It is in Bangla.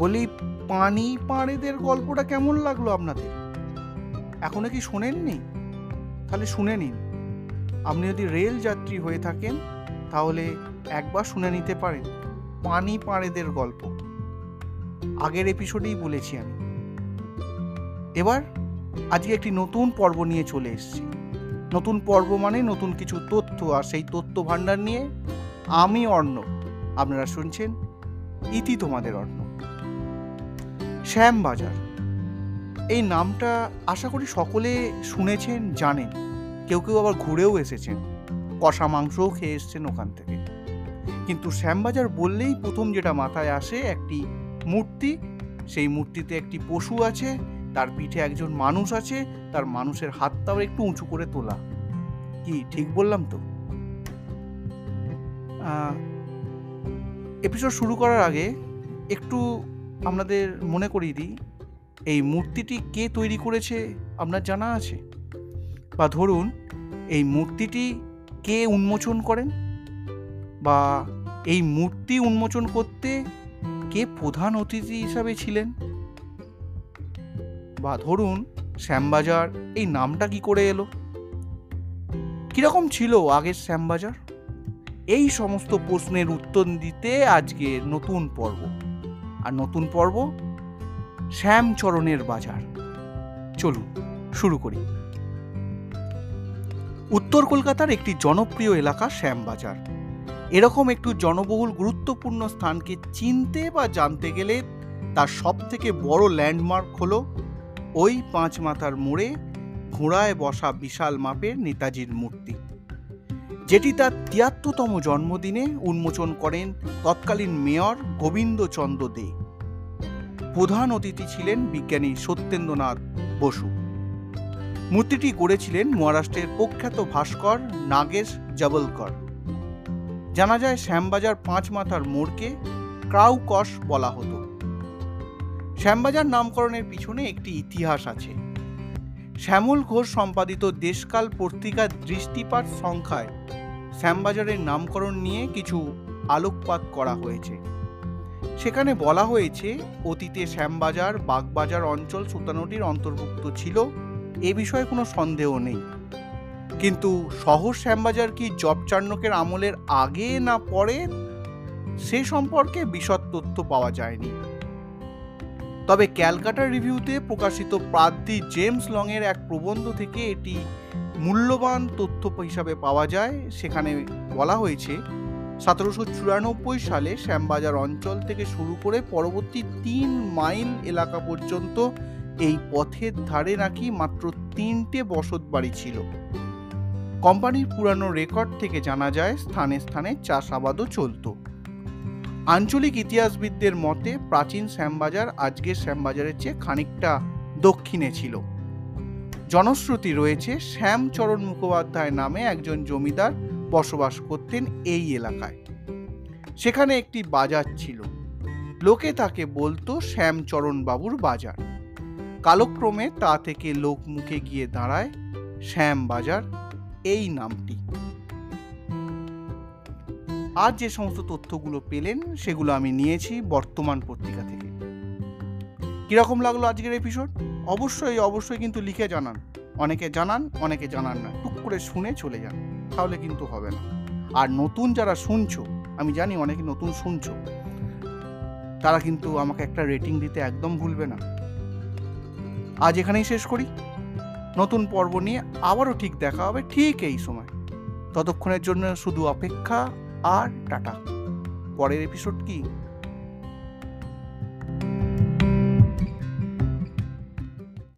বলি, পানি পাড়েদের গল্পটা কেমন লাগল আপনাদের? এখনও কি শোনেননি? তাহলে শুনে নিন। আপনি যদি রেল যাত্রী হয়ে থাকেন, তাহলে একবার শুনে নিতে পারেন পানি পাড়েদের গল্প। আগের এপিসোডেই বলেছি আমি। এবার আজকে একটি নতুন পর্ব নিয়ে চলে এসেছি। নতুন পর্ব মানে নতুন কিছু তথ্য, আর সেই তথ্য ভাণ্ডার নিয়ে আমি অর্ণ আপনারা শুনছেন ইতি তোমাদের অর্ণ শ্যামবাজার। এই নামটা আশা করি সকলে শুনেছেন, জানেন। কেউ কেউ আবার ঘুরেও এসেছেন। কষা মাংসও খেয়ে এসছেন ওখান থেকে। কিন্তু শ্যামবাজার বললেই প্রথম যেটা মাথায় আসে একটি মূর্তি। সেই মূর্তিতে একটি পশু আছে, তার পিঠে একজন মানুষ আছে, তার মানুষের হাতটাও একটু উঁচু করে তোলা। কি, ঠিক বললাম তো? এপিসোড শুরু করার আগে একটু আপনাদের মনে করিয়ে দিই, এই মূর্তিটি কে তৈরি করেছে আপনার জানা আছে? বা ধরুন, এই মূর্তিটি কে উন্মোচন করেন? বা এই মূর্তি উন্মোচন করতে কে প্রধান অতিথি হিসাবে ছিলেন? বা ধরুন, শ্যামবাজার, এই নামটা কি করে এলো? কীরকম ছিল আগের শ্যামবাজার? এই সমস্ত প্রশ্নের উত্তর দিতে আজকে নতুন পর্ব। আর নতুন পর্ব শ্যামচরণের বাজার। চলুন, শুরু করি। উত্তর কলকাতার একটি জনপ্রিয় এলাকা শ্যামবাজার। এরকম একটু জনবহুল, গুরুত্বপূর্ণ স্থানকে চিনতে বা জানতে গেলে তার সব থেকে বড় ল্যান্ডমার্ক হলো ওই পাঁচ মাথার মোড়ে ঘোড়ায় বসা বিশাল মাপের নেতাজির মূর্তি। যেটি তার তিয়াত্তরতম জন্মদিনে উন্মোচন করেন তৎকালীন মেয়র গোবিন্দচন্দ্র দে। প্রধান অতিথি ছিলেন বিজ্ঞানী সত্যেন্দ্রনাথ বসু। মূর্তিটি গড়েছিলেন মহারাষ্ট্রের প্রখ্যাত ভাস্কর নাগেশ জবলকর। জানা যায়, শ্যামবাজার পাঁচ মাথার মোড়কে ক্রাউকস বলা হতো। শ্যামবাজার নামকরণের পিছনে একটি ইতিহাস আছে। শ্যামল ঘোষ সম্পাদিত দেশকাল পত্রিকার দৃষ্টিপাত সংখ্যায় শ্যামবাজারের নামকরণ নিয়ে কিছু আলোকপাত করা হয়েছে। সেখানে বলা হয়েছে, অতীতে শ্যামবাজার, বাগবাজার অঞ্চল সুলতানটির অন্তর্ভুক্ত ছিল, এ বিষয়ে কোনো সন্দেহ নেই। কিন্তু শহর শ্যামবাজার কি জবচার্ণকের আমলের আগে না পরে? সে সম্পর্কে বিশদ তথ্য পাওয়া যায়নি। তবে ক্যালকাটা রিভিউতে প্রকাশিত প্রার্থী জেমস লংয়ের এক প্রবন্ধ থেকে এটি মূল্যবান তথ্য হিসাবে পাওয়া যায়। সেখানে বলা হয়েছে, সতেরোশো চুরানব্বই সালে শ্যামবাজার অঞ্চল থেকে শুরু করে পরবর্তী তিন মাইল এলাকা পর্যন্ত এই পথের ধারে নাকি মাত্র তিনটে বসত বাড়ি ছিল। কোম্পানির পুরানো রেকর্ড থেকে জানা যায়, স্থানে স্থানে চাষাবাদও চলত। আঞ্চলিক ইতিহাসবিদদের মতে, প্রাচীন শ্যামবাজার আজকের শ্যামবাজারের চেয়ে খানিকটা দক্ষিণে ছিল। জনশ্রুতি রয়েছে শ্যামচরণ মুখোপাধ্যায় নামে একজন জমিদার বসবাস করতেন এই এলাকায়। সেখানে একটি বাজার ছিল। লোকে তাকে বলতো শ্যামচরণ বাবুর বাজার। কালক্রমে তা থেকে লোক মুখে গিয়ে দাঁড়ায় শ্যাম বাজার, এই নামটি। আজ যে সমস্ত তথ্যগুলো পেলেন, সেগুলো আমি নিয়েছি বর্তমান পত্রিকা থেকে। কীরকম লাগল আজকের এপিসোড অবশ্যই অবশ্যই কিন্তু লিখে জানান। অনেকে জানান অনেকে জানান না। টুক করে শুনে চলে যান, তাহলে কিন্তু হবে না। আর নতুন যারা শুনছো, আমি জানি অনেকে নতুন শুনছো, তারা কিন্তু আমাকে একটা রেটিং দিতে একদম ভুলবে না। আজ এখানেই শেষ করি। নতুন পর্ব নিয়ে আবারও ঠিক দেখা হবে ঠিক এই সময়। ততক্ষণের জন্য শুধু অপেক্ষা আর টাটা। পরের এপিসোড কি?